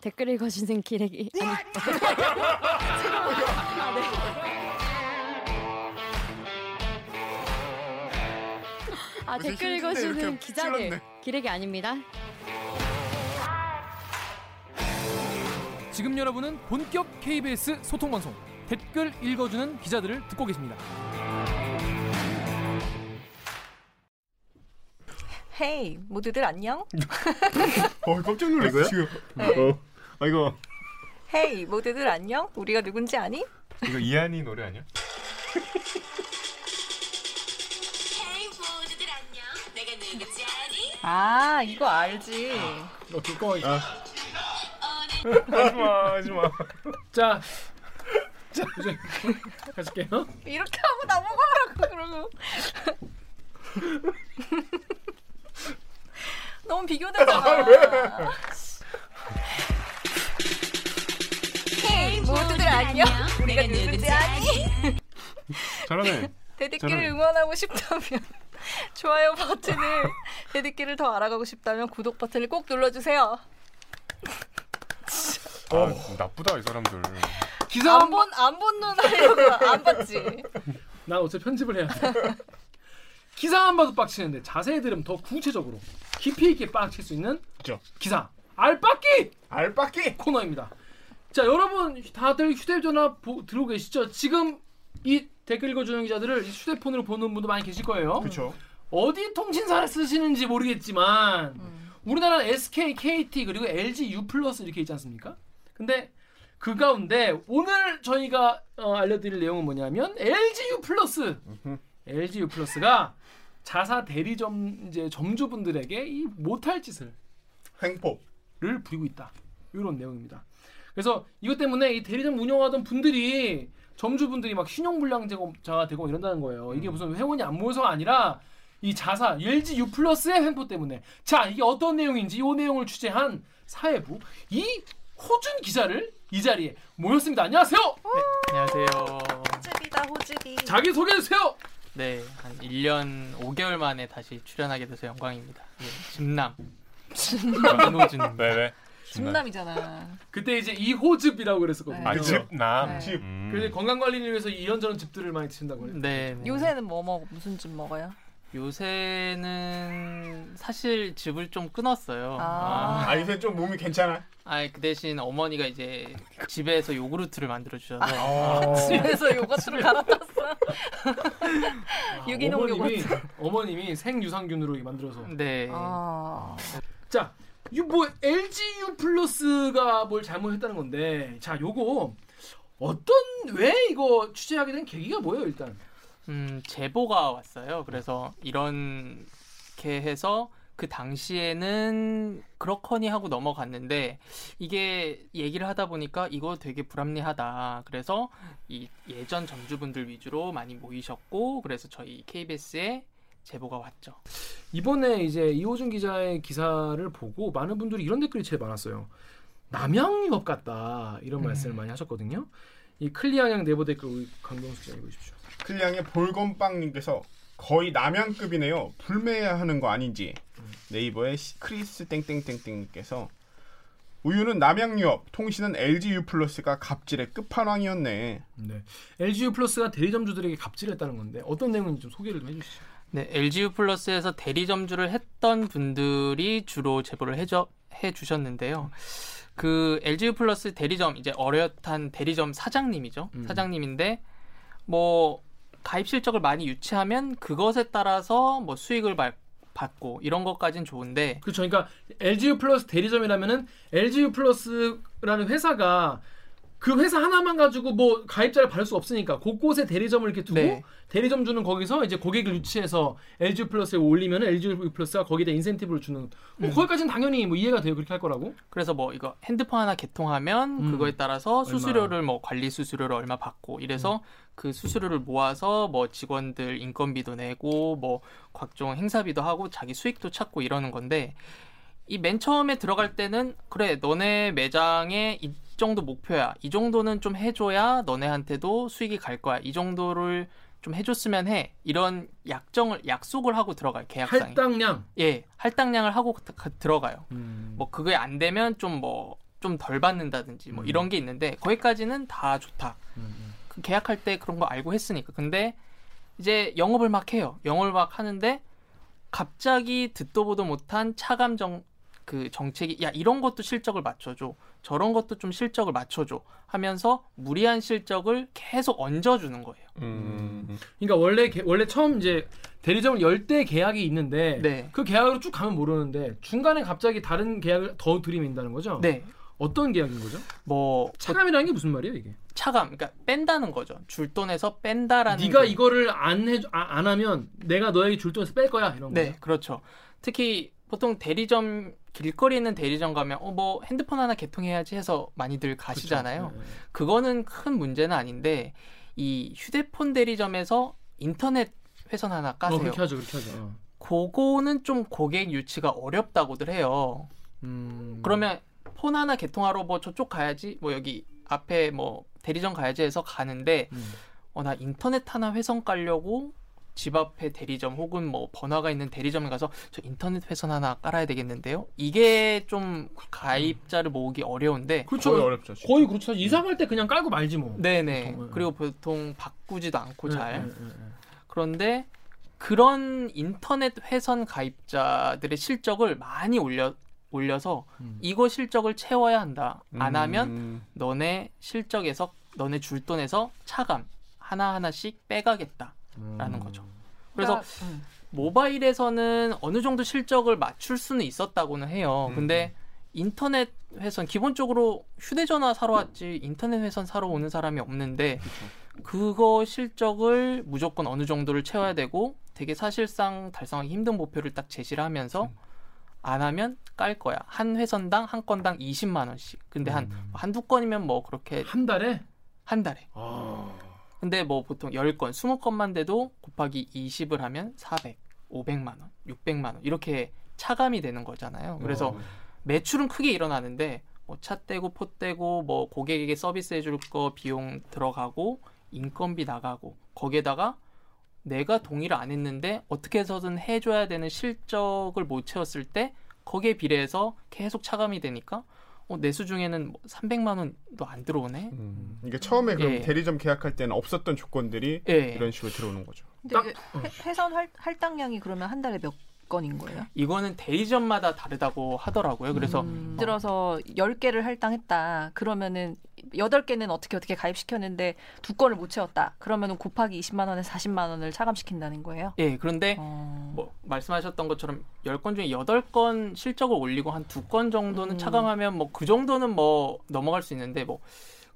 댓글 읽어주는 기레기 아니 아, 네. 아 댓글 읽어주는 기자들. 기레기 아닙니다. 지금 여러분은 본격 KBS 소통 방송 댓글 읽어주는 기자들을 듣고 계십니다. 헤이 모두들 안녕. 어 깜짝 놀랐어 지금. 네. 어. 아 이거 헤이 모두들 안녕. 우리가 누군지 아니? 이거 이한이 노래 아니야? 헤이 모두들 안녕. 내가 누구지 아니? 아 이거 알지. 너 그거 하지마 하지마. 자, 자 이제 가실게요. 이렇게 하고 나보고 하라고 그러고. 너무 비교되잖아. 헤 모두들 안녕. 우리가 누군지 아니? 잘하네. 대디끼를 저는- 응원하고 싶다면 좋아요 버튼을 대디끼를 더 알아가고 싶다면 구독 버튼을 꼭 눌러주세요. 아 나쁘다 이 사람들. 기사 한 번. 안본 안본 눈 하려고 안 봤지. 나 어차피 편집을 해야 돼. 기사 한 봐도 빡치는데 자세히 들으면 더 구체적으로 깊이 있게 빡칠 수 있는 그죠. 기사 알빡기 알바끼. 코너입니다. 자 여러분 다들 휴대전화 보, 들고 계시죠? 지금 이 댓글 읽어주는 기자들을 이 휴대폰으로 보는 분도 많이 계실 거예요. 그렇죠. 어디 통신사를 쓰시는지 모르겠지만 우리나라 SK, KT 그리고 LG U 플러스 이렇게 있지 않습니까? 근데 그 가운데 오늘 저희가 어, 알려드릴 내용은 뭐냐면 LG U 플러스, LG U 플러스가 자사 대리점 이제 점주분들에게 이 못할 짓을 횡포. 를 부리고 있다. 이런 내용입니다. 그래서 이것 때문에 이 대리점 운영하던 분들이 점주분들이 막 신용불량자가 되고 이런다는 거예요. 이게 무슨 회원이 안 모여서가 아니라 이 자사 LG U 플러스의 횡포 때문에 자 이게 어떤 내용인지 이 내용을 취재한 사회부 이 호준 기자를 이 자리에 모였습니다. 안녕하세요. 안녕하세요. 호집이다 호집이. 자기 소개해 주세요. 네, 한 1년 5개월 만에 다시 출연하게 돼서 영광입니다. 네, 집남. 김호준입니다. 네네. 집남이잖아. 그때 이제 이호즙이라고 그랬었거든요. 아, 집남. 네. 집. 그래서 건강 관리를 위해서 이런저런 즙들을 많이 드신다고 해요. 네, 네. 요새는 뭐 먹, 무슨 집 먹어요? 요새는 사실 즙을 좀 끊었어요. 아. 아 요새 좀 몸이 괜찮아? 아, 그 대신 어머니가 이제 집에서 요구르트를 만들어 주셔서 아. 집에서 요거트를 갈아탔어. 아, 유기농 어머님이 어머님이 생유산균으로 만들어서 네. 아. 자, 이뭐 LG U 플러스가 뭘 잘못했다는 건데, 자, 요거 어떤 왜 이거 취재하게 된 계기가 뭐예요, 일단? 음, 제보가 왔어요. 그래서 이렇게 해서 그 당시에는 그렇거니 하고 넘어갔는데 이게 얘기를 하다 보니까 이거 되게 불합리하다. 그래서 이 예전 점주분들 위주로 많이 모이셨고 그래서 저희 KBS에 제보가 왔죠. 이번에 이제 이호준 기자의 기사를 보고 많은 분들이 이런 댓글이 제일 많았어요. 남양유업 같다 이런 음. 말씀을 많이 하셨거든요. 이 클리앙양 네이버 댓글 우리 강동수 기자 읽어주십시오. 클리앙의 볼건빵님께서 거의 남양급이네요. 불매하는 거 아닌지. 네이버의 시- 크리스 땡땡땡땡께서 우유는 남양유업, 통신은 LGU 플러스가 갑질의 끝판왕이었네. 네, LG U 플러스가 대리점주들에게 갑질했다는 건데 어떤 내용인지 좀 소개를 좀 해주시죠. 네, LGU 플러스에서 대리 점주를 했던 분들이 주로 제보를 해줘, 해주셨는데요. 그 LGU 플러스 대리점 이제 어엿한 대리점 사장님이죠. 음. 사장님인데 뭐 가입 실적을 많이 유치하면 그것에 따라서 뭐 수익을 받, 받고 이런 것까진 좋은데 그렇죠. 그러니까 LGU 플러스 대리점이라면은 LGU 플러스라는 회사가 그 회사 하나만 가지고 뭐 가입자를 받을 수 없으니까 곳곳에 대리점을 이렇게 두고 네. 대리점 주는 거기서 이제 고객을 유치해서 LGU 플러스에 올리면 LGU 플러스가 거기다 인센티브를 주는 뭐 음. 거기까지는 당연히 뭐 이해가 돼요. 그렇게 할 거라고. 그래서 뭐 이거 핸드폰 하나 개통하면 음. 그거에 따라서 얼마. 수수료를 뭐 관리 수수료를 얼마 받고 이래서 음. 그 수수료를 모아서 뭐 직원들 인건비도 내고 뭐 각종 행사비도 하고 자기 수익도 찾고 이러는 건데 이 맨 처음에 들어갈 때는 그래 너네 매장에 이 정도 목표야 이 정도는 좀 해줘야 너네한테도 수익이 갈 거야 이 정도를 좀 해줬으면 해 이런 약정을 약속을 하고 들어가요 계약상에 할당량. 예 할당량을 하고 가- 들어가요 음. 뭐 그게 안 되면 좀 뭐 좀 덜 받는다든지 뭐 음. 이런 게 있는데 거기까지는 다 좋다. 음, 그 계약할 때 그런 거 알고 했으니까. 근데 이제 영업을 막 해요. 영업을 막 하는데 갑자기 듣도 보도 못한 차감 정, 그 정책이 야 이런 것도 실적을 맞춰줘. 저런 것도 좀 실적을 맞춰줘. 하면서 무리한 실적을 계속 얹어주는 거예요. 음. 그러니까 원래 개- 원래 처음 이제 대리점을 열때 계약이 있는데 네. 그 계약으로 쭉 가면 모르는데 중간에 갑자기 다른 계약을 더 들이민다는 거죠? 네. 어떤 계약인 거죠? 뭐 차감이라는 게 무슨 말이에요 이게? 차감, 그러니까 뺀다는 거죠. 줄 돈에서 뺀다라는. 네가 게- 이거를 안 해, 아, 안 하면 내가 너에게 줄 돈에서 뺄 거야 이런 네, 거예요. 그렇죠. 특히 보통 대리점 길거리에 있는 대리점 가면 어 뭐 핸드폰 하나 개통해야지 해서 많이들 가시잖아요. 그렇죠. 네. 그거는 큰 문제는 아닌데 이 휴대폰 대리점에서 인터넷 회선 하나 어, 까세요. 그렇게 하죠, 그렇게 하죠. 어. 그거는 좀 고객 유치가 어렵다고들 해요. 음. 그러면 폰 하나 개통하러 뭐 저쪽 가야지, 뭐 여기 앞에 뭐 대리점 가야지 해서 가는데 음. 어나 인터넷 하나 회선 깔려고 집 앞에 대리점 혹은 뭐 번화가 있는 대리점에 가서 저 인터넷 회선 하나 깔아야 되겠는데요. 이게 좀 가입자를 모으기 어려운데 그렇죠. 거의 어렵죠. 진짜. 거의 그렇죠. 이사 갈 때 그냥 깔고 말지 뭐. 네네. 보통, 예. 그리고 보통 바꾸지도 않고 잘. 네, 네, 네, 네. 그런데 그런 인터넷 회선 가입자들의 실적을 많이 올려 올려서 음. 이거 실적을 채워야 한다. 안 하면 음. 너네 실적에서 너네 줄 돈에서 차감 하나 하나씩 빼가겠다 라는 음. 거죠. 그래서 그러니까, 음. 모바일에서는 어느 정도 실적을 맞출 수는 있었다고는 해요. 음. 근데 인터넷 회선 기본적으로 휴대전화 사러 왔지 인터넷 회선 사러 오는 사람이 없는데 그거 실적을 무조건 어느 정도를 채워야 되고 되게 사실상 달성하기 힘든 목표를 딱 제시를 하면서 안 하면 깔 거야. 한 회선당 한 건당 20만 원씩. 근데 한 음. 한두 건이면 뭐 그렇게 한 달에 한 달에. 아. 근데 뭐 보통 10건, 20건만 돼도 곱하기 20을 하면 400, 500만 원, 600만 원 이렇게 차감이 되는 거잖아요. 그래서 어. 매출은 크게 일어나는데 뭐차 떼고 포 떼고 뭐 고객에게 서비스 해줄 거 비용 들어가고 인건비 나가고 거기에다가 내가 동의를 안 했는데 어떻게 해서든 해줘야 되는 실적을 못 채웠을 때 거기에 비례해서 계속 차감이 되니까 어, 내수 중에는 뭐 300만 원도 안 들어오네. 음. 이게 처음에 그럼 예. 대리점 계약할 때는 없었던 조건들이 예. 이런 식으로 들어오는 거죠. 딱- 이게 회- 회선 할, 할당량이 그러면 한 달에 몇 건인 거예요? 이거는 대리점마다 다르다고 하더라고요. 그래서 음. 들어서 10개를 할당했다. 그러면은 8개는 어떻게 어떻게 가입시켰는데 두 건을 못 채웠다. 그러면은 곱하기 20만 원에서 40만 원을 차감시킨다는 거예요. 예, 그런데 어. 뭐 말씀하셨던 것처럼 10건 중에 8건 실적을 올리고 한 두 건 정도는 음. 차감하면 뭐 그 정도는 뭐 넘어갈 수 있는데 뭐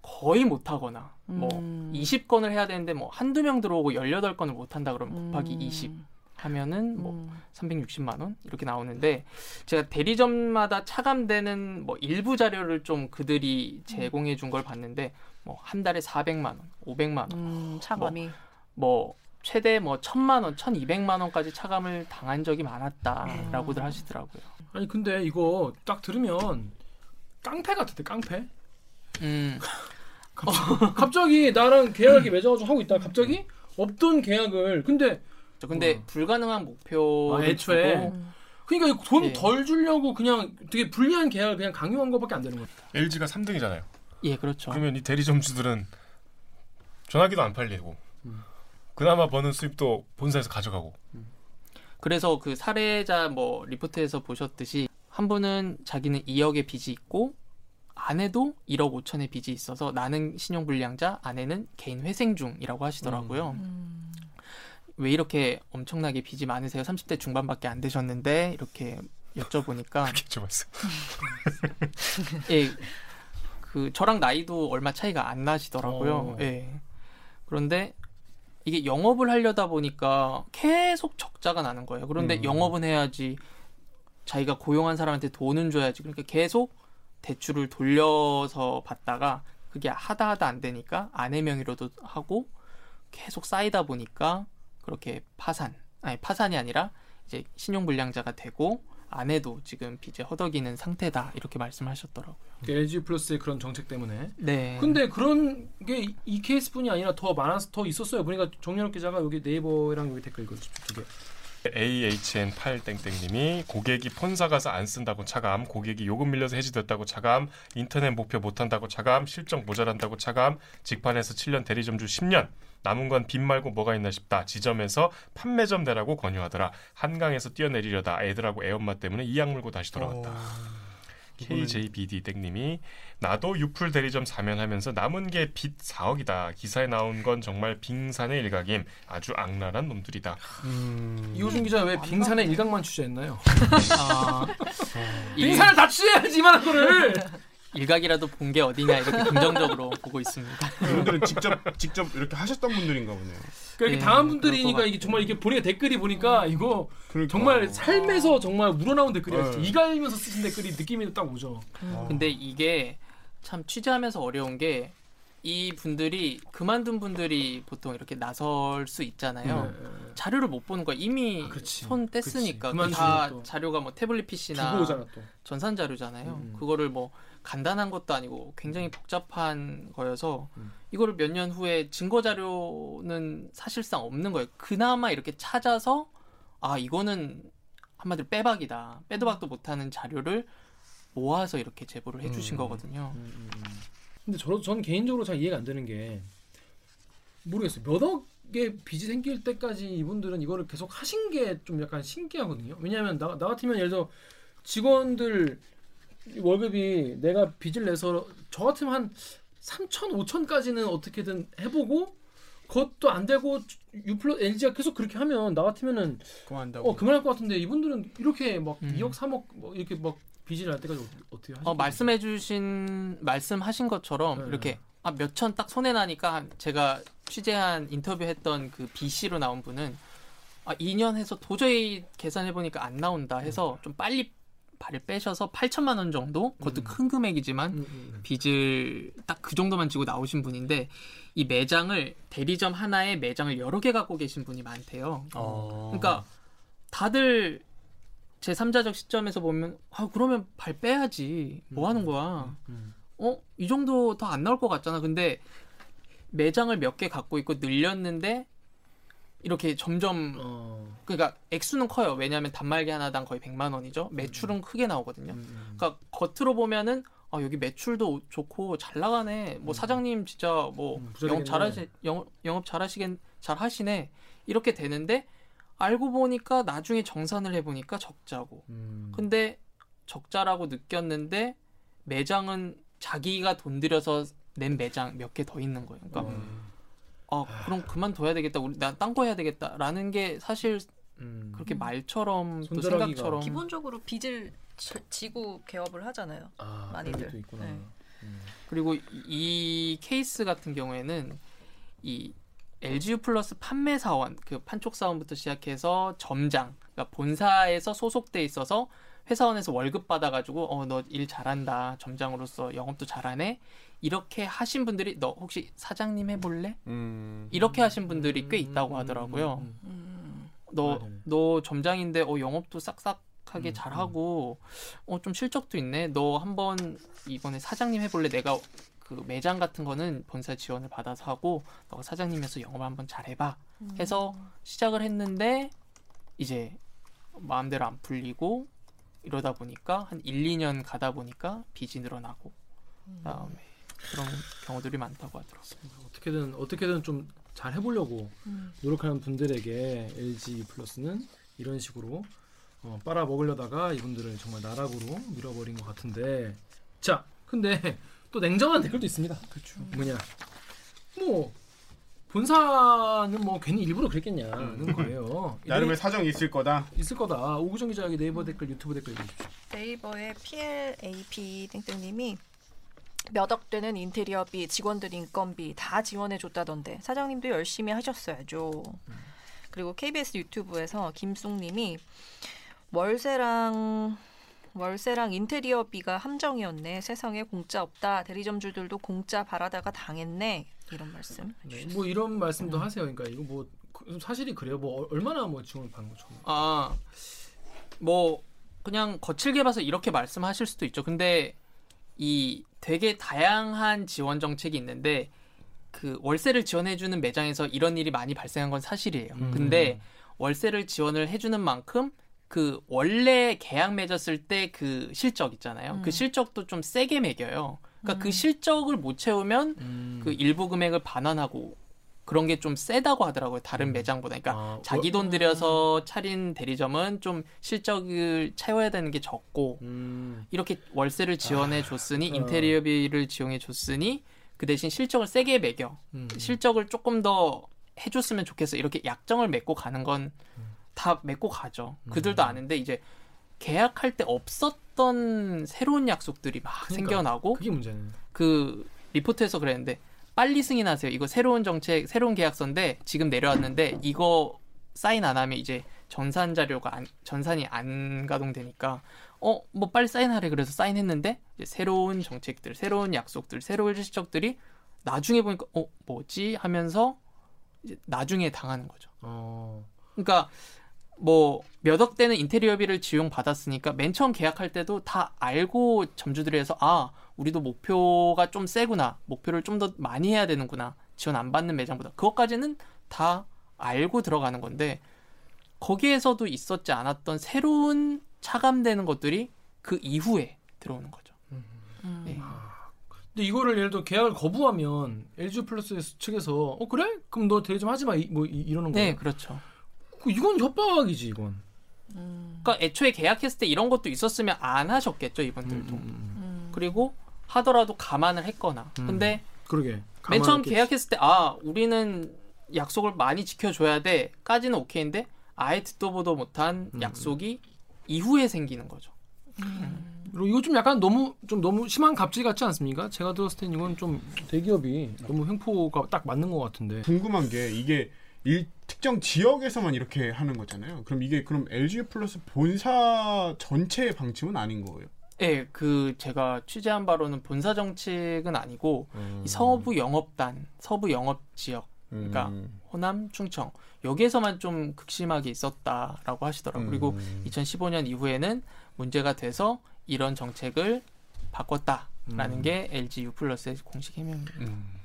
거의 못 하거나 뭐 음. 20건을 해야 되는데 뭐 한두 명 들어오고 18건을 못 한다 그러면 곱하기 음. 20 하면은 뭐 음. 360만 원 이렇게 나오는데 제가 대리점마다 차감되는 뭐 일부 자료를 좀 그들이 제공해 준 걸 봤는데 뭐 한 달에 400만 원, 500만 원, 음, 차감이. 뭐 최대 뭐 1000만 원, 1200만 원까지 차감을 당한 적이 많았다라고들 음. 하시더라고요. 아니 근데 이거 딱 들으면 깡패 같은데 깡패? 음. 갑자기 나랑 계약이 맺어가지고 하고 있다. 갑자기 없던 계약을 근데 저 근데 어. 불가능한 목표를 아, 애초에. 두고 음. 그러니까 돈 예. 덜 주려고 그냥 되게 불리한 계약을 그냥 강요한 것밖에 안 되는 거야. LG가 3등이잖아요. 예, 그렇죠. 그러면 이 대리점주들은 전화기도 안 팔리고 음. 그나마 버는 수입도 본사에서 가져가고 그래서 그 사례자 뭐 리포트에서 보셨듯이 한 분은 자기는 2억의 빚이 있고 아내도 1억 5천의 빚이 있어서 나는 신용불량자, 아내는 개인 회생 중이라고 하시더라고요. 음. 왜 이렇게 엄청나게 빚이 많으세요? 30대 중반밖에 안 되셨는데 이렇게 여쭤보니까 그렇게 줘봤어요. 예, 그 저랑 나이도 얼마 차이가 안 나시더라고요. 어. 예. 그런데 이게 영업을 하려다 보니까 계속 적자가 나는 거예요. 그런데 음. 영업은 해야지 자기가 고용한 사람한테 돈은 줘야지. 그러니까 계속 대출을 돌려서 받다가 그게 하다 하다 안 되니까 아내 명의로도 하고 계속 쌓이다 보니까 그렇게 파산 아니 파산이 아니라 이제 신용불량자가 되고 아내도 지금 빚에 허덕이는 상태다 이렇게 말씀하셨더라고요. LG 플러스의 그런 정책 때문에. 네. 근데 그런 게 이 케이스뿐이 아니라 더 많아서 더 있었어요. 그러니까 정연욱 기자가 여기 네이버랑 여기 댓글 이거 두 개. AHN8땡땡님이 고객이 폰사 가서 안 쓴다고 차감, 고객이 요금 밀려서 해지됐다고 차감, 인터넷 목표 못한다고 차감, 실적 모자란다고 차감, 직판에서 7년 대리점주 10년, 남은 건빚 말고 뭐가 있나 싶다. 지점에서 판매점 내라고 권유하더라. 한강에서 뛰어내리려다 애들하고 애엄마 때문에 이악 물고 다시 돌아왔다. 어, KJBD 땡님이 나도 유풀 대리점 사면하면서 남은 게 빚 4억이다. 기사에 나온 건 정말 빙산의 일각임. 아주 악랄한 놈들이다. 음, 이호준 기자 왜 빙산의 일각만 취재했나요? 아, 일- 빙산을 다 취재해야지 이만한 거를. 일각이라도 본 게 어디냐 이렇게 긍정적으로 보고 있습니다. 이분들은 직접 직접 이렇게 하셨던 분들인가 보네요. 그렇게 예, 당한 그럴 분들이니까 것 이게 정말 이게 보니까 댓글이 보니까 이거 그러니까. 정말 삶에서 정말 우러나온 댓글이에요. 네. 이갈면서 쓰신 댓글이 느낌이 딱 오죠. 어. 근데 이게 참 취재하면서 어려운 게 이 분들이 그만둔 분들이 보통 이렇게 나설 수 있잖아요. 네. 자료를 못 보는 거야. 이미 아. 손 뗐으니까 그만두면 또. 자료가 뭐 태블릿 PC나. 전산 자료잖아요. 음. 그거를 뭐 간단한 것도 아니고 굉장히 복잡한 거여서 음. 이거를 몇 년 후에 증거 자료는 사실상 없는 거예요. 그나마 이렇게 찾아서 아 이거는 한마디로 빼박이다. 빼도 박도 못하는 자료를 모아서 이렇게 제보를 해주신 음. 거거든요. 근데 저도 전 개인적으로 잘 이해가 안 되는 게 모르겠어요. 몇 억의 빚이 생길 때까지 이분들은 이거를 계속 하신 게 좀 약간 신기하거든요. 왜냐하면 나, 나 같으면 예를 들어 직원들 월급이 내가 빚을 내서 저 같으면 한 3천, 5천까지는 어떻게든 해보고 그것도 안 되고 유플러 LG가 계속 그렇게 하면 나 같으면은 그만한다고. 어 그만할 것 같은데 이분들은 이렇게 막 음. 2억, 3억 뭐 이렇게 막 빚을 날 때까지 어- 어떻게 하시죠? 어, 말씀해주신 말씀하신 것처럼 네. 이렇게 아, 몇 천 딱 손에 나니까 한- 제가 취재한 인터뷰했던 그 BC로 나온 분은 아, 2년 해서 도저히 계산해 보니까 안 나온다 해서 좀 빨리 발을 빼셔서 8천만 원 정도 그것도 음. 큰 금액이지만 음, 음. 빚을 딱 그 정도만 지고 나오신 분인데 이 매장을 대리점 하나에 매장을 여러 개 갖고 계신 분이 많대요. 어. 그러니까 다들 제 3자적 시점에서 보면 아 그러면 발 빼야지 뭐 하는 거야 음. 어이 정도 더 안 나올 것 같잖아 근데 매장을 몇 개 갖고 있고 늘렸는데 이렇게 점점 어. 그러니까 액수는 커요 왜냐하면 단말기 하나당 거의 100만 원이죠 매출은 크게 나오거든요 음. 그러니까 겉으로 보면은 아 여기 매출도 좋고 잘 나가네 뭐 사장님 진짜 뭐 음, 영업. 잘하시 영업, 영업 잘하시겠 잘 하시네 이렇게 되는데 알고 보니까 나중에 정산을 해보니까 적자고 음. 근데 적자라고 느꼈는데 매장은 자기가 돈 들여서 낸 매장 몇 개 더 있는 거예요 그러니까 음. 아 그럼 그만둬야 되겠다 우리 나딴 거 해야 되겠다라는 게 사실 음. 그렇게 말처럼 또 손절하기가 생각처럼 기본적으로 빚을 지- 지고 개업을 하자잖아요. 아, 많이들. 그런 있구나. 네. 음. 그리고 이- 이 케이스 같은 경우에는 이 LGU 플러스 판매 사원 그 판촉 사원부터 시작해서 점장 그러니까 본사에서 소속돼 있어서 회사원에서 월급 받아가지고 어 너 일 잘한다 점장으로서 영업도 잘하네 이렇게 하신 분들이 너 혹시 사장님 해볼래 음. 이렇게 하신 분들이 꽤 있다고 하더라고요. 음, 음, 너 맞아요. 너 점장인데 어 영업도 싹싹하게 음, 잘하고 어 좀 실적도 있네. 너 한번 이번에 사장님 해볼래? 내가 그 매장 같은 거는 본사 지원을 받아서 하고 너가 사장님에서 영업을 한번 잘해봐. 해서 시작을 했는데 이제 마음대로 안 풀리고 이러다 보니까 한 1, 2년 가다 보니까 빚이 늘어나고 그다음에 그런 경우들이 많다고 하더라고요. 어떻게든 어떻게든 좀 잘 해보려고 음. 노력하는 분들에게 LG 플러스는 이런 식으로 어, 빨아 먹으려다가 이분들을 정말 나락으로 밀어버린 것 같은데 자 근데 또 냉정한 댓글도 있습니다. 그렇죠. 뭐냐 뭐 본사는 뭐 괜히 일부러 그랬겠냐는 거예요. 나름의 사정이 있을 거다. 있을 거다. 오구정 기자에게 네이버 댓글, 유튜브 댓글 읽으십시오. 네이버의 PLAP 땡땡님이 몇억 되는 인테리어비, 직원들 인건비 다 지원해 줬다던데 사장님도 열심히 하셨어야죠. 그리고 KBS 유튜브에서 김숙님이 월세랑 월세랑 인테리어비가 함정이었네. 세상에 공짜 없다. 대리점주들도 공짜 바라다가 당했네. 이런 말씀. 네, 뭐 이런 말씀도 하세요. 그러니까 이거 뭐 그- 사실이 그래요. 뭐 얼마나 뭐 지원을 받는 거죠. 아, 뭐 그냥 거칠게 봐서 이렇게 말씀하실 수도 있죠. 근데 이 되게 다양한 지원 정책이 있는데 그 월세를 지원해주는 매장에서 이런 일이 많이 발생한 건 사실이에요. 음. 근데 월세를 지원을 해주는 만큼 그 원래 계약 맺었을 때 그 실적 있잖아요. 음. 그 실적도 좀 세게 매겨요. 그러니까 그 실적을 못 채우면 음. 그 일부 금액을 반환하고 그런 게 좀 세다고 하더라고요. 다른 매장보다. 그러니까 아, 자기 돈 들여서 차린 대리점은 좀 실적을 채워야 되는 게 적고 음. 이렇게 월세를 지원해 줬으니 어. 인테리어비를 지원해 줬으니 그 대신 실적을 세게 매겨 음. 실적을 조금 더 해줬으면 좋겠어 이렇게 약정을 맺고 가는 건 다 맺고 가죠 음. 그들도 아는데 이제 계약할 때 없었던 새로운 약속들이 막 그러니까. 생겨나고 그게 문제네. 그 리포트에서 그랬는데 빨리 승인하세요. 이거 새로운 정책, 새로운 계약서인데 지금 내려왔는데 이거 사인 안 하면 이제 전산 자료가 안, 전산이 안 가동되니까 어 뭐 빨리 사인하래 그래서 사인했는데 이제 새로운 정책들, 새로운 약속들, 새로운 실적들이 나중에 보니까 어 뭐지 하면서 나중에 당하는 거죠. 어. 그러니까 뭐 몇 억 대는 인테리어비를 지용 받았으니까 맨 처음 계약할 때도 다 알고 점주들에서 아 우리도 목표가 좀 세구나 목표를 좀 더 많이 해야 되는구나 지원 안 받는 매장보다 그것까지는 다 알고 들어가는 건데 거기에서도 있었지 않았던 새로운 차감되는 것들이 그 이후에 들어오는 거죠. 음. 네. 근데 이거를 예를 들어 계약을 거부하면 LG 플러스 측에서 어 그래? 그럼 너 대리 좀 하지 마. 이, 뭐 이, 이러는 거예요. 네, 그렇죠. 그 이건 협박이지 이건. 음. 그러니까 애초에 계약했을 때 이런 것도 있었으면 안 하셨겠죠 이분들도. 음. 음. 그리고 하더라도 감안을 했거나. 음. 근데 그러게. 맨 처음 계약했을 때 아 우리는 약속을 많이 지켜줘야 돼까지는 오케이인데 아예 듣도 보도 못한 음. 약속이 이후에 생기는 거죠. 그리고 이거 좀 약간 너무 좀 너무 심한 갑질 같지 않습니까? 제가 들었을 땐 이건 좀 대기업이 너무 횡포가 딱 맞는 것 같은데. 궁금한 게 이게 일 특정 지역에서만 이렇게 하는 거잖아요. 그럼 이게 그럼 LG 플러스 본사 전체의 방침은 아닌 거예요. 예, 그 제가 취재한 바로는 본사 정책은 아니고 음. 이 서부 영업단, 서부 영업 지역, 그러니까 음. 호남, 충청 여기에서만 좀 극심하게 있었다라고 하시더라고요. 그리고 음. 2015년 이후에는 문제가 돼서 이런 정책을 바꿨다라는 음. 게 LG U 플러스의 공식 해명입니다.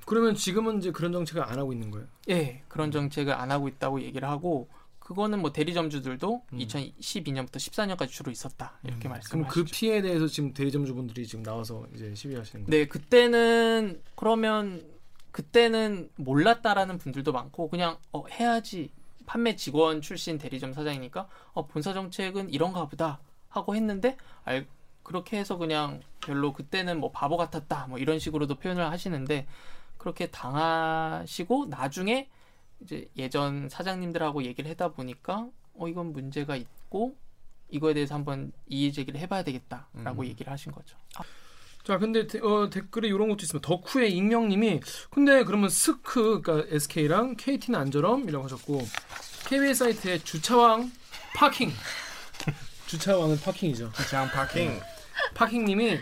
음. 그러면 지금은 이제 그런 정책을 안 하고 있는 거예요. 예, 그런 정책을 안 하고 있다고 얘기를 하고 그거는 뭐 대리점주들도 음. 2012년부터 14년까지 주로 있었다 이렇게 그럼 말씀하시죠. 그 피해에 대해서 지금 대리점주분들이 지금 나와서 이제 시위하시는 거예요. 네, 그때는 그러면 그때는 몰랐다라는 분들도 많고 그냥 어, 해야지 판매 직원 출신 대리점 사장이니까 어, 본사 정책은 이런가 보다 하고 했는데 알 그렇게 해서 그냥 별로 그때는 뭐 바보 같았다 뭐 이런 식으로도 표현을 하시는데 그렇게 당하시고 나중에 이제 예전 사장님들하고 얘기를 하다 보니까 어 이건 문제가 있고 이거에 대해서 한번 이의 제기를 해봐야 되겠다라고 얘기를 하신 거죠. 자, 근데 데- 어, 댓글에 이런 것도 있습니다. 덕후의 익명님이 근데 그러면 스크, 그러니까 SK랑 KT는 안 저럼이라고 하셨고 KBS 사이트에 주차왕 파킹, 주차왕은 파킹이죠. 장 파킹. 파킹님이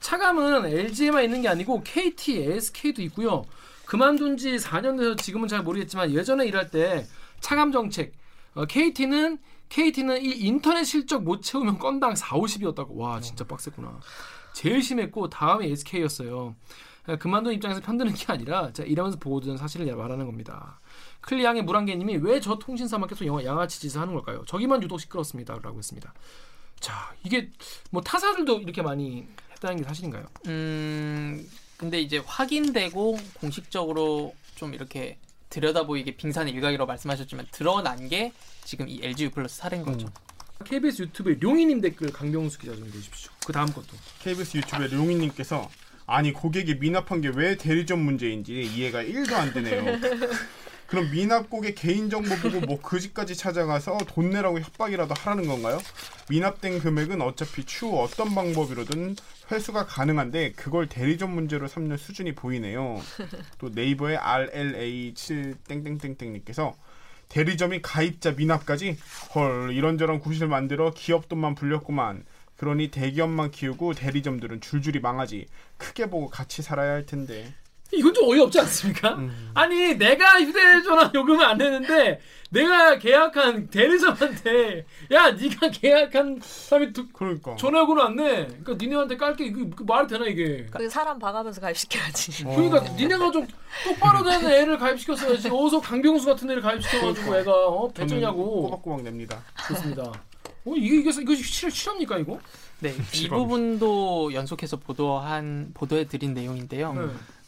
차감은 LG에만 있는 게 아니고 KT, SK도 있고요. 그만둔 지 4년 돼서 지금은 잘 모르겠지만 예전에 일할 때 차감 정책 어, KT는 KT는 이 인터넷 실적 못 채우면 건당 4, 50이었다고. 와, 진짜 빡셌구나. 제일 심했고 다음에 SK였어요. 그만둔 입장에서 편드는 게 아니라 자, 이러면서 보고된 사실을 말하는 겁니다. 클리앙의 물안개님이 왜 저 통신사만 계속 영화 양아치 짓을 하는 걸까요? 저기만 유독 시끄럽습니다라고 했습니다. 자, 이게 뭐 타사들도 이렇게 많이 했다는 게 사실인가요? 음, 근데 이제 확인되고 공식적으로 좀 이렇게 들여다보이게 빙산의 일각이라고 말씀하셨지만 드러난 게 지금 이 LG U 플러스 사례인 거죠. KBS 유튜브에 룡이님 댓글 강병수 기자 좀 보십시오. 그 다음 것도. KBS 유튜브에 룡이님께서 아니 고객이 미납한 게 왜 대리점 문제인지 이해가 1도 안 되네요. 그럼 미납 고객 개인정보 보고 뭐그 집까지 찾아가서 돈 내라고 협박이라도 하라는 건가요? 미납된 금액은 어차피 추후 어떤 방법으로든 회수가 가능한데 그걸 대리점 문제로 삼는 수준이 보이네요. 또 네이버의 RLA7 땡땡땡땡님께서 대리점이 가입자 미납까지 헐 이런저런 구실 만들어 기업 돈만 불렸구만. 그러니 대기업만 키우고 대리점들은 줄줄이 망하지. 크게 보고 같이 살아야 할 텐데. 이건 좀 어이없지 않습니까? 음. 아니 내가 휴대전화 요금을 안 내는데 내가 계약한 대리점한테 야 네가 계약한 사람이 두- 그러니까. 전화 요금을 안 내. 그러니까 니네한테 깔게 이거 그 말이 되나 이게? 그 사람 봐가면서 가입시켜야지. 어. 그러니까 니네가 좀 똑바로 되는 애를 가입시켰어야지. 어디서 강병수 같은 애를 가입시켜가지고 애가 어 저는 배쩌냐고. 꼬박꼬박 냅니다. 그렇습니다. 어 이게 이게 이거 실 실합니까 이거? 네, 이. 부분도 연속해서 보도한 보도해 드린 내용인데요. 네.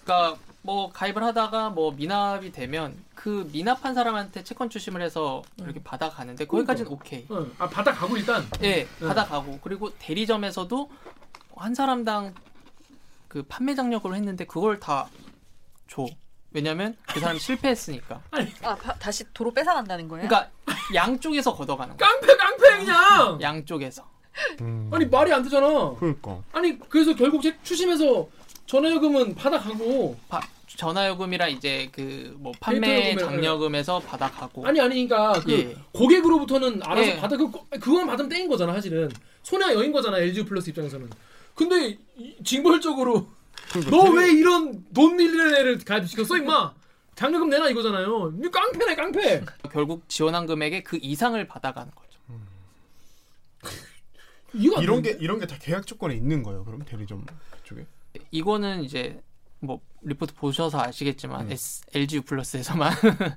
그러니까 뭐 가입을 하다가 뭐 미납이 되면 그 미납한 사람한테 채권 추심을 해서 이렇게 받아가는데 거기까지는 오케이. 네. 아 받아가고 일단. 예, 네. 받아가고 그리고 대리점에서도 한 사람당 그 판매 장려금을 했는데 그걸 다 줘. 왜냐면 그 사람이 실패했으니까. 아 바- 다시 도로 뺏어간다는 거예요? 그러니까 양쪽에서 걷어가는 거야. 깡패 깡패 그냥. 양쪽에서. 음. 아니 말이 안 되잖아. 그러니까. 아니 그래서 결국 제- 추심해서 전화요금은 받아가고 바- 전화요금이랑 이제 그 뭐 판매 장려금에서 받아가고. 아니 아니 그러니까 그 예. 고객으로부터는 알아서 예. 받아 그 그거만 받으면 땡인 거잖아 사실은 손해가 영인 거잖아 LG 플러스 입장에서는. 근데 이- 징벌적으로 그러니까 너 되게- 왜 이런 돈 밀리는 애를 가입시켰어 임마 장려금 내놔 이거잖아요. 니 깡패네 깡패. 결국 지원한 금액의 그 이상을 받아가는 거죠. 이런? 게 이런 게 다 계약 조건에 있는 거예요. 그럼 대리점 쪽에. 이거는 이제 뭐 리포트 보셔서 아시겠지만 음. S, LG U 플러스에서만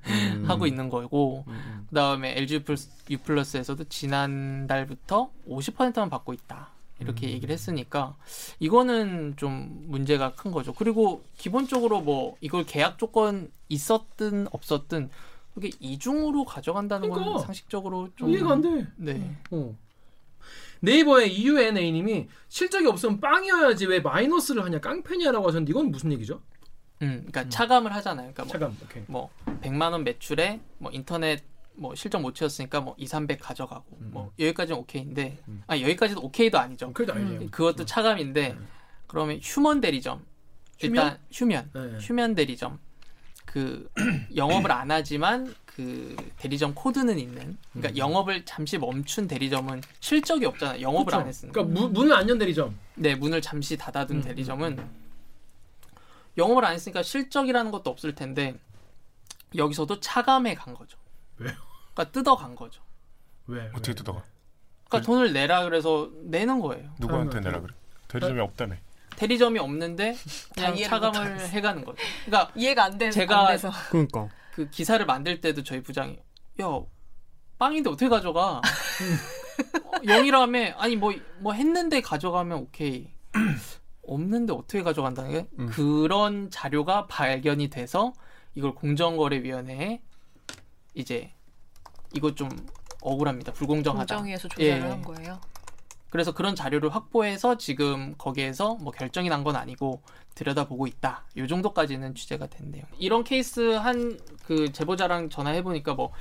음. 하고 있는 거고 음. 그다음에 LG U 플러스, U 플러스에서도 지난달부터 50%만 받고 있다. 이렇게 음. 얘기를 했으니까 이거는 좀 문제가 큰 거죠. 그리고 기본적으로 뭐 이걸 계약 조건 있었든 없었든 그게 이중으로 가져간다는 건 그러니까. 상식적으로 좀 이해가 안 돼. 네. 어. 네이버의 EUNA님이 실적이 없으면 빵이어야지 왜 마이너스를 하냐 깡패냐라고 하셨는데 이건 무슨 얘기죠? 음, 그러니까 차감을 하잖아요. 그러니까 뭐 오케이. 뭐 100만 원 매출에 뭐 인터넷 뭐 실적 못 채웠으니까 뭐 2, 300 가져가고 뭐 여기까지는 오케이인데 음. 아 여기까지도 오케이도 아니죠. 그래도 아니에요. 음. 그것도 차감인데 그러면 휴먼 대리점 일단 휴면 네. 휴면 대리점 그 영업을 안 하지만 그 대리점 코드는 있는 그러니까 음. 영업을 잠시 멈춘 대리점은 실적이 없잖아요. 영업을 그쵸? 안 했으니까. 그러니까 문- 문을 안연 대리점. 네, 문을 잠시 닫아둔 음, 대리점은 영업을 안 했으니까 실적이라는 것도 없을 텐데 여기서도 차감해 간 거죠. 왜요? 그러니까 뜯어 간 거죠. 왜? 어떻게 뜯어가? 그러니까 돈을 내라 그래서 내는 거예요. 누구한테. 내라 그래? 대리점이 없다며. 대리점이 없는데 그냥 차감을. 해가는 거죠. 그러니까 이해가 안 돼. 제가- 안 돼서. 그러니까. 그 기사를 만들 때도 저희 부장이 야 빵인데 어떻게 가져가? 어, 영이라며 아니 뭐뭐 했는데 가져가면 오케이. 없는데 어떻게 가져간다는 게 음. 그런 자료가 발견이 돼서 이걸 공정거래위원회에 이제 이거 좀 억울합니다. 불공정하다. 공정위에서 조사를 예. 한 거예요. 그래서 그런 자료를 확보해서 지금 거기에서 뭐 결정이 난 건 아니고 들여다보고 있다. 요 정도까지는 취재가 됐네요. 이런 케이스 한 그 제보자랑 전화해 보니까 뭐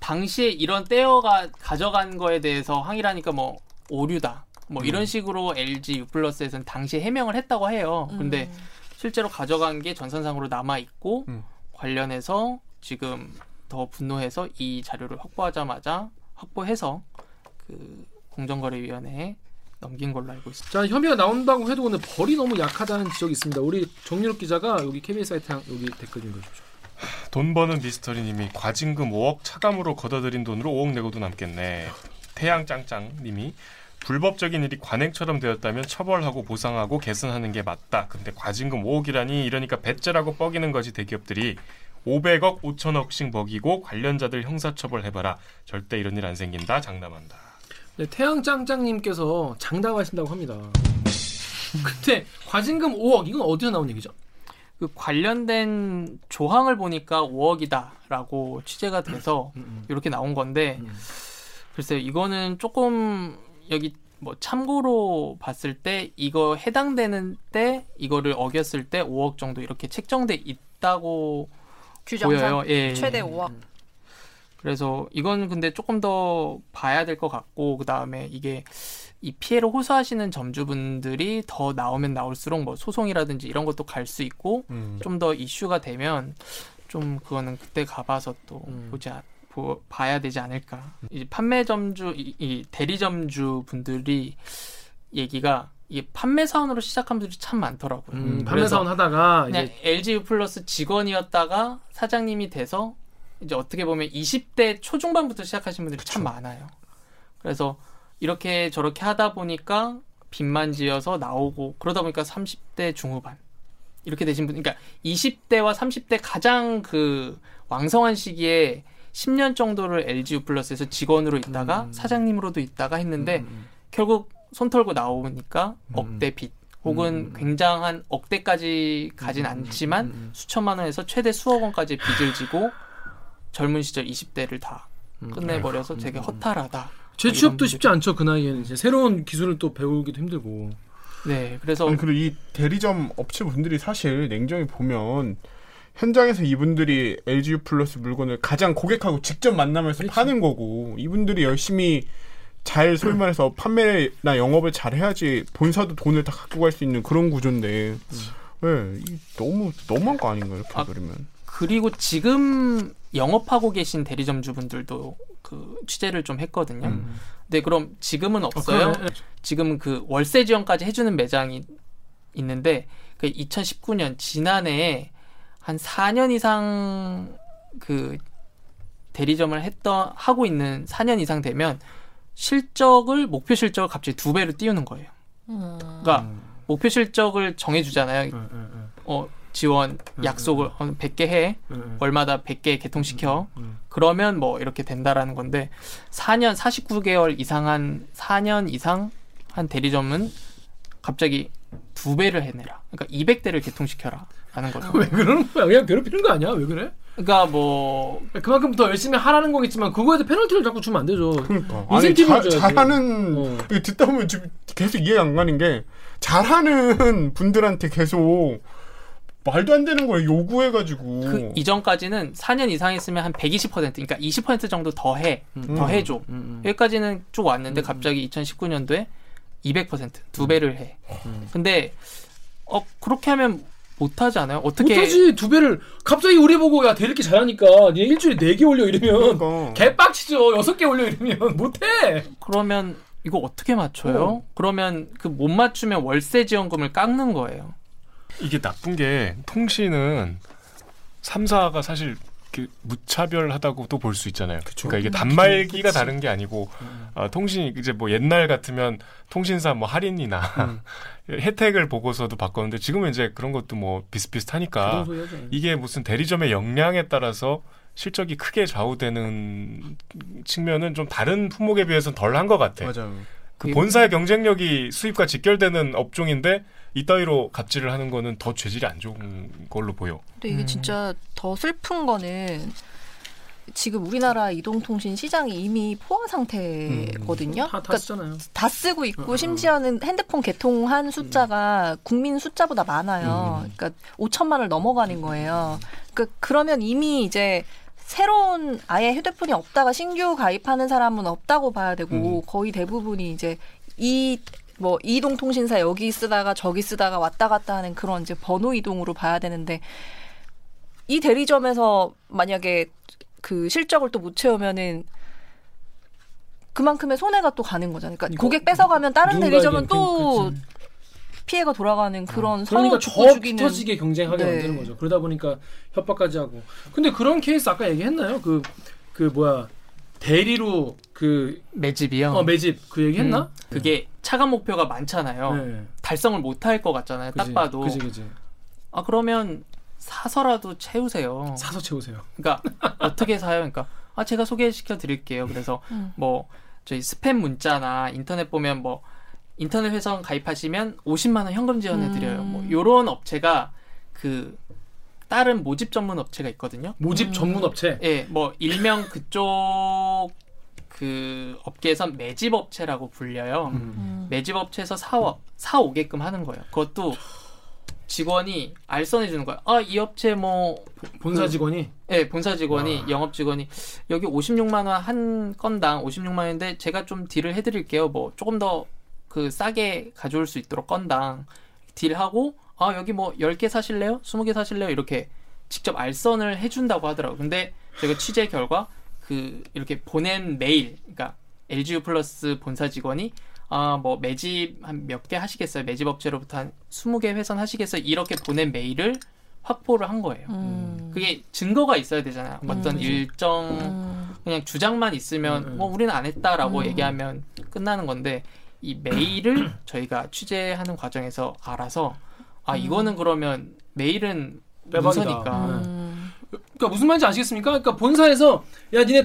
당시에 이런 떼어가 가져간 거에 대해서 항의하니까 뭐 오류다. 뭐 음. 이런 식으로 LG U 플러스에서는 당시에 해명을 했다고 해요. 근데 음. 실제로 가져간 게 전산상으로 남아 있고 음. 관련해서 지금 더 분노해서 이 자료를 확보하자마자 확보해서 그 공정거래위원회에 넘긴 걸로 알고 있습니다. 자 혐의가 나온다고 해도 근데 벌이 너무 약하다는 지적이 있습니다. 우리 정유럽 기자가 여기 KBS 사이트 한- 여기 댓글 좀 읽어주죠. 돈 버는 미스터리님이 과징금 5억 차감으로 걷어들인 돈으로 5억 내고도 남겠네. 태양짱짱님이 불법적인 일이 관행처럼 되었다면 처벌하고 보상하고 개선하는 게 맞다. 근데 과징금 5억이라니 이러니까 배째라고 뻐기는 거지 대기업들이 500억, 5천억씩 먹이고 관련자들 형사처벌해봐라. 절대 이런 일 안 생긴다. 장담한다. 네, 태양짱짱님께서 장담하신다고 합니다. 근데 과징금 5억 이건 어디서 나온 얘기죠? 그 관련된 조항을 보니까 5억이다라고 취재가 돼서 음, 이렇게 나온 건데 음. 글쎄요 이거는 조금 여기 뭐 참고로 봤을 때 이거 해당되는 때 이거를 어겼을 때 5억 정도 이렇게 책정돼 있다고 규정상 보여요. 예. 최대 5억. 그래서 이건 근데 조금 더 봐야 될 것 같고 그 다음에 이게 이 피해를 호소하시는 점주분들이 더 나오면 나올수록 뭐 소송이라든지 이런 것도 갈 수 있고 음. 좀더 이슈가 되면 좀 그거는 그때 가봐서 또 음. 않- 보, 봐야 되지 않을까. 이 판매 점주, 이, 이 대리 점주 분들이 얘기가 이게 판매 사원으로 시작한 분들이 참 많더라고요. 음, 판매 사원 하다가 그냥 이제 LG U 플러스 직원이었다가 사장님이 돼서 이제 어떻게 보면 20대 초중반부터 시작하신 분들이 참 많아요. 그래서 이렇게 저렇게 하다 보니까 빚만 지어서 나오고 그러다 보니까 30대 중후반 이렇게 되신 분, 그러니까 20대와 30대 가장 그 왕성한 시기에 10년 정도를 LG U 플러스에서 직원으로 있다가 음. 사장님으로도 있다가 했는데 음, 결국 손 털고 나오니까 억대 빚 혹은 음. 굉장한 억대까지 가진 않지만 음. 수천만 원에서 최대 수억 원까지 빚을 지고 젊은 시절 20대를 다 음. 끝내버려서 되게 허탈하다. 재취업도 쉽지 않죠 그 나이에는 이제 새로운 기술을 또 배우기도 힘들고 네, 그래서 아니, 그리고 이 대리점 업체 분들이 사실 냉정히 보면 현장에서 이분들이 LGU 플러스 물건을 가장 고객하고 직접 만나면서 그렇지. 파는 거고 이분들이 열심히 잘 소위 말해서 판매나 영업을 잘 해야지 본사도 돈을 다 갖고 갈 수 있는 그런 구조인데 네, 이 너무 너무한 거 아닌가 이렇게 아, 그러면 그리고 지금 영업하고 계신 대리점주분들도 그 취재를 좀 했거든요. 음. 근데 그럼 지금은 어, 없어요. 그러네. 지금 그 월세 지원까지 해주는 매장이 있는데 그 2019년 지난해에 한 4년 이상 그 대리점을 했던 하고 있는 4년 이상 되면 실적을 목표 실적을 갑자기 두 배로 띄우는 거예요. 음. 그러니까 목표 실적을 정해주잖아요. 음, 음, 어 지원 약속을 한 100개 해 음, 음. 월마다 100개 개통시켜 음. 그러면 뭐 이렇게 된다라는 건데 4년 49개월 이상한 4년 이상 한 대리점은 갑자기 두 배를 해내라. 그러니까 200대를 개통시켜라. 라는 거죠. 왜 그러는 거야? 그냥 괴롭히는 거 아니야? 왜 그래? 그러니까 뭐 그만큼 더 열심히 하라는 거겠지만 그거에 대해 페널티를 자꾸 주면 안 되죠. 그러니까 아니 자. 잘하는 어. 듣다 보면 지금 계속 이해가 안 가는 게 잘하는 분들한테 계속 말도 안 되는 걸 요구해가지고 그 이전까지는 4년 이상 했으면 한 120% 그러니까 20% 정도 더 해. 더 음. 해줘. 음, 음. 여기까지는 쭉 왔는데 갑자기 2019년도에 200%두 배를 해. 근데 어 그렇게 하면 못하지 않아요? 어떻게 못하지 두 배를 갑자기 우리 보고 야 대리기 잘하니까 니 일주일에 네개 올려 이러면 그러니까. 개빡치죠 여섯 개 올려 이러면 못해 그러면 이거 어떻게 맞춰요? 어. 그러면 그 못 맞추면 월세 지원금을 깎는 거예요. 이게 나쁜 게 통신은 3사가 사실 그 무차별하다고도 볼 수 있잖아요. 그러니까 이게 단말기가 다른 게 아니고 아, 통신이 이제 뭐 옛날 같으면 통신사 뭐 할인이나 혜택을 보고서도 바꿨는데 지금은 이제 그런 것도 뭐 비슷비슷하니까 하죠. 이게 무슨 대리점의 역량에 따라서 실적이 크게 좌우되는 측면은 좀 다른 품목에 비해서는 덜 한 것 같아. 맞아요. 그 본사의 경쟁력이 수입과 직결되는 업종인데 이따위로 갑질을 하는 거는 더 죄질이 안 좋은 걸로 보여. 근데 이게 음. 진짜 더 슬픈 거는 지금 우리나라 이동통신 시장이 이미 포화 상태거든요. 다, 다 그러니까 쓰잖아요 다 쓰고 있고 어, 어. 심지어는 핸드폰 개통한 숫자가 국민 숫자보다 많아요. 음. 그러니까 5천만을 넘어가는 거예요. 그러니까 그러면 이미 이제 새로운 아예 휴대폰이 없다가 신규 가입하는 사람은 없다고 봐야 되고 거의 대부분이 이제 이 뭐 이동 통신사 여기 쓰다가 저기 쓰다가 왔다 갔다 하는 그런 이제 번호 이동으로 봐야 되는데 이 대리점에서 만약에 그 실적을 또 못 채우면은 그만큼의 손해가 또 가는 거잖아요. 그러니까 고객 뺏어가면 다른 대리점은 또 그치. 피해가 돌아가는 그런 그러니까 서로 죽고 더 죽이는 터지게 경쟁하게 네. 만드는 거죠. 그러다 보니까 협박까지 하고. 근데 그런 케이스 아까 얘기했나요? 그그 뭐야 대리로 그 매집이요. 어, 매집 그 얘기했나? 음, 그게 차관 목표가 많잖아요. 네. 달성을 못할 것 같잖아요. 그지, 딱 봐도. 그지 그지. 아 그러면 사서라도 채우세요. 사서 채우세요. 그러니까 어떻게 사요? 그러니까 아 제가 소개시켜 드릴게요. 그래서 음. 뭐 저희 스팸 문자나 인터넷 보면 뭐 인터넷 회선 가입하시면 50만 원 현금 지원해 드려요. 음. 뭐 요런 업체가 그 다른 모집 전문 업체가 있거든요. 모집 음. 전문 업체. 예, 뭐 일명 그쪽 그 업계에선 매집 업체라고 불려요. 음. 매집 업체에서 사오 사오게끔 하는 거예요. 그것도 직원이 알선해 주는 거야. 아, 이 업체 뭐 본사 그- 직원이 예, 본사 직원이 와. 영업 직원이 여기 56만 원 한 건당 56만 원인데 제가 좀 딜을 해 드릴게요. 뭐 조금 더 그 싸게 가져올 수 있도록 건당 딜하고 아, 여기 뭐 10개 사실래요? 20개 사실래요? 이렇게 직접 알선을 해 준다고 하더라고요. 근데 제가 취재 결과 그 이렇게 보낸 메일 그러니까 LGU 플러스 본사 직원이 아 뭐 매집 한 몇 개 하시겠어요? 매집 업체로부터 한 20개 회선 하시겠어요? 이렇게 보낸 메일을 확보를 한 거예요. 음. 그게 증거가 있어야 되잖아요. 어떤 음. 일정 음. 그냥 주장만 있으면 음, 음. 뭐 우리는 안 했다라고 음. 얘기하면 끝나는 건데 이 메일을 저희가 취재하는 과정에서 알아서 아 이거는 그러면 메일은. 문서니까 음. 그러니까 무슨 말인지 아시겠습니까? 그러니까 본사에서 야 니네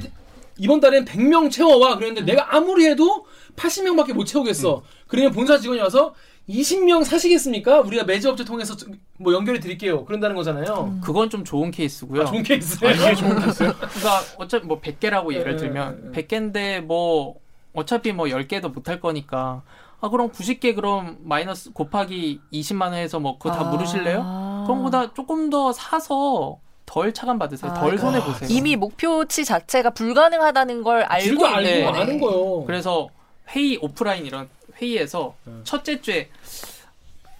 이번 달엔 100명 채워와 그랬는데 내가 아무리 해도 80명밖에 못 채우겠어. 그러면 본사 직원이 와서 20명 사시겠습니까? 우리가 매지업체 통해서 뭐 연결해 드릴게요. 그런다는 거잖아요. 그건 좀 좋은 케이스고요. 아, 좋은 케이스예요. 이게 좋은 케이스요? 그러니까 어차피 뭐 100개라고 예를 네, 들면 네. 100개인데 뭐 어차피 뭐 10개도 못할 거니까 아 그럼 90개 그럼 마이너스 곱하기 20만 원 해서 뭐 그거 다 아. 물으실래요? 그럼 보다 조금 더 사서 덜 차감 받으세요. 아, 덜 그러니까 손해 보세요. 이미 목표치 자체가 불가능하다는 걸 알고 알고 네. 아는 거요. 그래서 회의 오프라인 이런 회의에서 음. 첫째 주에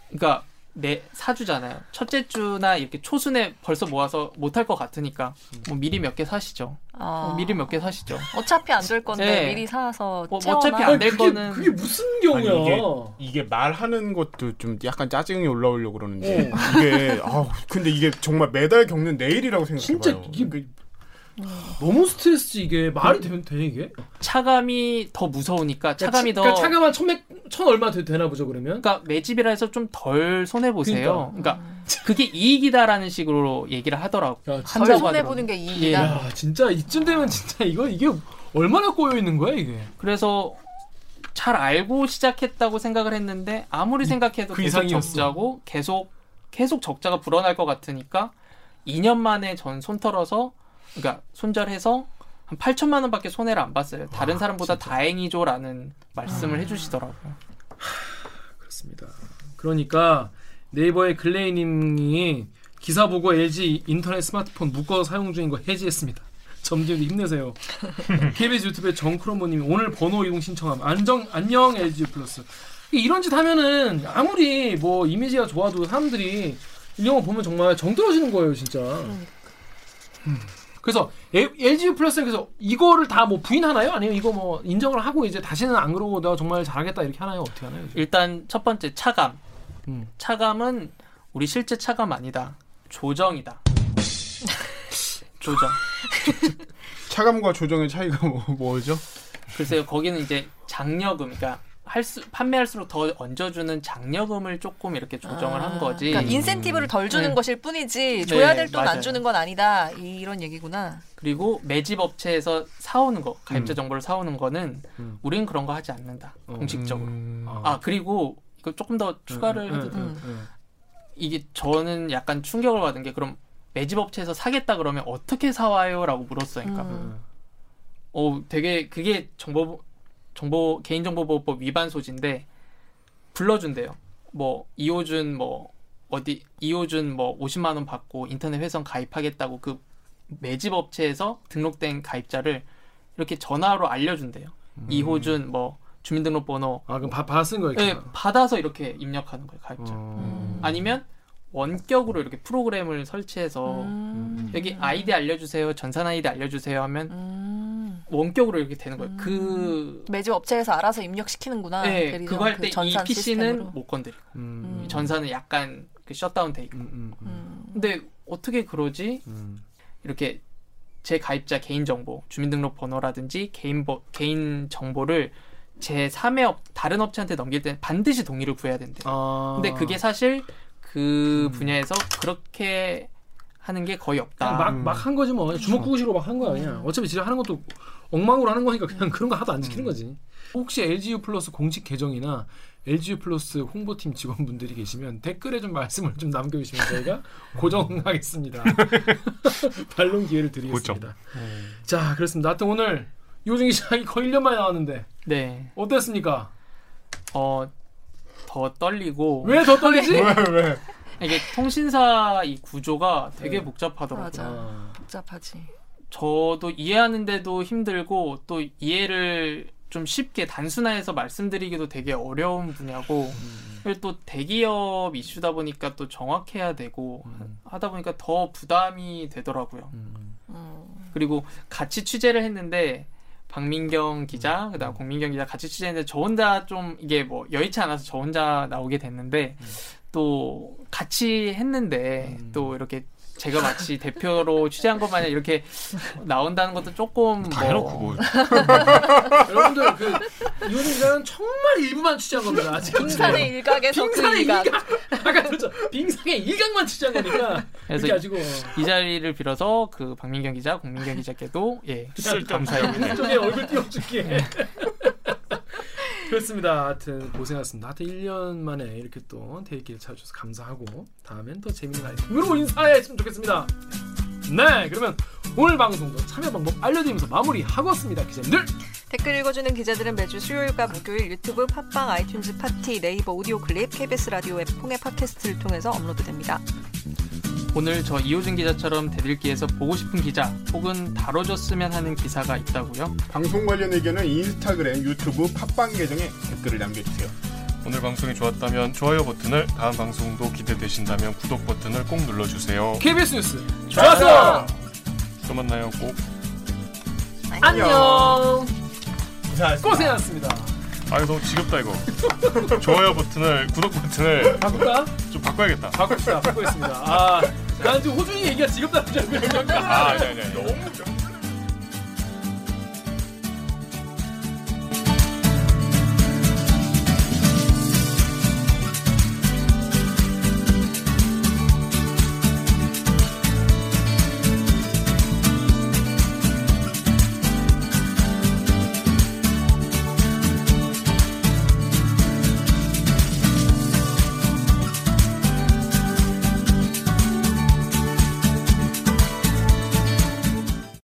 그러니까 내 사주잖아요. 첫째 주나 이렇게 초순에 벌써 모아서 못할 것 같으니까 뭐 미리 몇 개 사시죠. 아. 뭐 미리 몇 개 사시죠. 어차피 안 될 건데 네. 미리 사서 뭐 채워놔. 어차피 안될 그게, 거는- 그게 무슨 아니, 경우야? 이게 이게 말하는 것도 좀 약간 짜증이 올라오려고 그러는데 이게 아 근데 이게 정말 매달 겪는 내일이라고 생각해봐요. 진짜 이게 너무 스트레스지 이게 말이 되면 돼 이게? 차감이 더 무서우니까 차감이 더 그러니까 차감한 천백 천 얼마 되, 되나 보죠 그러면? 그러니까 매집이라 해서 좀 덜 손해 보세요. 그러니까. 그러니까 그게 이익이다라는 식으로 얘기를 하더라고. 야, 덜 손해. 보는 게 예. 이익이다. 야 진짜 이쯤 되면 진짜 이거 이게 얼마나 꼬여 있는 거야 이게? 그래서 잘 알고 시작했다고 생각을 했는데 아무리 생각해도 그 계속 이상이었어. 적자고 계속 계속 적자가 불어날 것 같으니까 2년 만에 전 손 털어서 그러니까 손절해서 한 8천만 원밖에 손해를 안 봤어요. 다른 사람보다 다행이죠라는 말씀을 해주시더라고요. 그렇습니다. 그러니까 네이버의 글레이님이 기사 보고 LG 인터넷 스마트폰 묶어 사용 중인 거 해지했습니다. 점주들 힘내세요. KBS 유튜브의 정크로모님이 오늘 번호 이동 신청함. 안정 안녕 LG 플러스. 이런 짓 하면은 아무리 뭐 이미지가 좋아도 사람들이 이런 거 보면 정말 정 떨어지는 거예요, 진짜. 음. 그래서 LG 플러스는 그래서 이거를 다 뭐 부인하나요? 아니면 이거 뭐 인정을 하고 이제 다시는 안 그러고 내가 정말 잘하겠다 이렇게 하나요? 어떻게 하나요? 이제? 일단 첫 번째 차감. 음. 차감은 우리 실제 차감 아니다. 조정이다. 조정. 차감과 조정의 차이가 뭐, 뭐죠? 글쎄요, 거기는 이제 장려금, 그러니까 할수 판매할수록 더 얹어주는 장려금을 조금 이렇게 조정을 한 거지. 그러니까 인센티브를 덜 주는 네. 것일 뿐이지 줘야 네, 될돈 안. 주는 건 아니다 이런 얘기구나. 그리고 매집 업체에서 사오는 거, 가입자 음. 정보를 사오는 거는 음. 우리는 그런 거 하지 않는다. 어. 공식적으로. 음. 아 그리고 이거 조금 더 추가를 해도 돼요. 음. 이게 저는 약간 충격을 받은 게 그럼 매집 업체에서 사겠다 그러면 어떻게 사와요라고 물었어요. 그러니까 음. 어 되게 그게 정보 정보 개인정보보호법 위반 소지인데 불러준대요. 뭐 이호준 뭐 어디 이호준 뭐 50만 원 받고 인터넷 회선 가입하겠다고 그 매집 업체에서 등록된 가입자를 이렇게 전화로 알려준대요. 이호준 뭐 주민등록번호 아 그럼 바, 받은 거예요? 네, 받아서 이렇게 입력하는 거예요 가입자. 어. 아니면 원격으로 이렇게 프로그램을 설치해서 음. 여기 아이디 알려주세요, 전산 아이디 알려주세요 하면 음. 원격으로 이렇게 되는 거예요. 그 매집 업체에서 알아서 입력시키는구나. 네, 그거 할 그때 이 전산 PC는 시스템으로. 못 건드리고 음. 전산은 약간 그 셧다운 돼 있고. 음, 음, 음. 음. 근데 어떻게 그러지? 음. 이렇게 제 가입자 개인 정보, 주민등록 번호라든지 개인 버, 개인 정보를 제 3의 업, 다른 업체한테 넘길 때는 반드시 동의를 구해야 된대요. 아. 근데 그게 사실 그 음. 분야에서 그렇게 하는 게 거의 없다. 막 막 한 거지 뭐 주먹구구시로 막 한 거야 음. 그냥 어차피 진짜 하는 것도 엉망으로 하는 거니까 그냥 그런 거 하나도 안 지키는 거지 혹시 LGU 플러스 공식 계정이나 LGU 플러스 홍보팀 직원분들이 계시면 댓글에 좀 말씀을 좀 남겨주시면 저희가 고정하겠습니다 반론 기회를 드리겠습니다 자 그렇습니다 하여튼 오늘 요정이 시작이 거의 1년 만에 나왔는데 네. 어땠습니까? 어, 더 떨리고. 왜 더 떨리지? 왜 왜? 이게 통신사 이 구조가 되게 네. 복잡하더라고요. 맞아. 아. 복잡하지. 저도 이해하는데도 힘들고 또 이해를 좀 쉽게 단순화해서 말씀드리기도 되게 어려운 분야고 그리고 또 대기업 이슈다 보니까 또 정확해야 되고 하다 보니까 더 부담이 되더라고요. 음. 그리고 같이 취재를 했는데 박민경 기자, 음. 그다음 공민경 기자 같이 취재했는데 저 혼자 좀 이게 뭐 여의치 않아서 저 혼자 나오게 됐는데 또 같이 했는데 음. 또 이렇게 제가 마치 대표로 취재한 것 마냥 이렇게 나온다는 것도 조금 다 뭐 해놓고 뭐 여러분들 그 이호준 기자는 정말 일부만 취재한 겁니다. 빙산의 일각에서 그 빙산의 일각. 일각. 아까 그렇죠. 빙상의 일각만 취재한 거니까. 그래서 아니고 이 자리를 빌어서 그 박민경 기자, 공민경 기자께도 예 감사해요. 쪽에 얼굴 띄워줄게. 그렇습니다. 하여튼 고생하셨습니다. 하여튼 1년 만에 이렇게 또 댓읽기를 찾아주셔서 감사하고 다음엔 더 재밌는 아이템으로 인사했으면 좋겠습니다. 네, 그러면 오늘 방송도 참여 방법 알려드리면서 마무리하겠습니다. 기자님들. 댓글 읽어주는 기자들은 매주 수요일과 목요일 유튜브, 팟빵, 아이튠즈 팟티, 네이버 오디오 클립, KBS 라디오 앱, 콩의 팟캐스트를 통해서 업로드됩니다. 오늘 저 이호준 기자처럼 대들기에서 보고 싶은 기자 혹은 다뤄줬으면 하는 기사가 있다고요? 방송 관련 의견은 인스타그램, 유튜브, 팟빵 계정에 댓글을 남겨주세요. 오늘 방송이 좋았다면 좋아요 버튼을 다음 방송도 기대되신다면 구독 버튼을 꼭 눌러주세요. KBS 뉴스 좋았어. 또 만나요 꼭. 안녕. 고생하셨습니다. 고생하셨습니다. 아유 너무 지겹다 이거. 좋아요 버튼을 구독 버튼을 바꿀까? 좀 바꿔야겠다. 바꿉시다. 바꾸겠습니다. 아, 난 지금 호준이 얘기가 지겹다는 줄 알고. 아 아니 아니 아니. 너무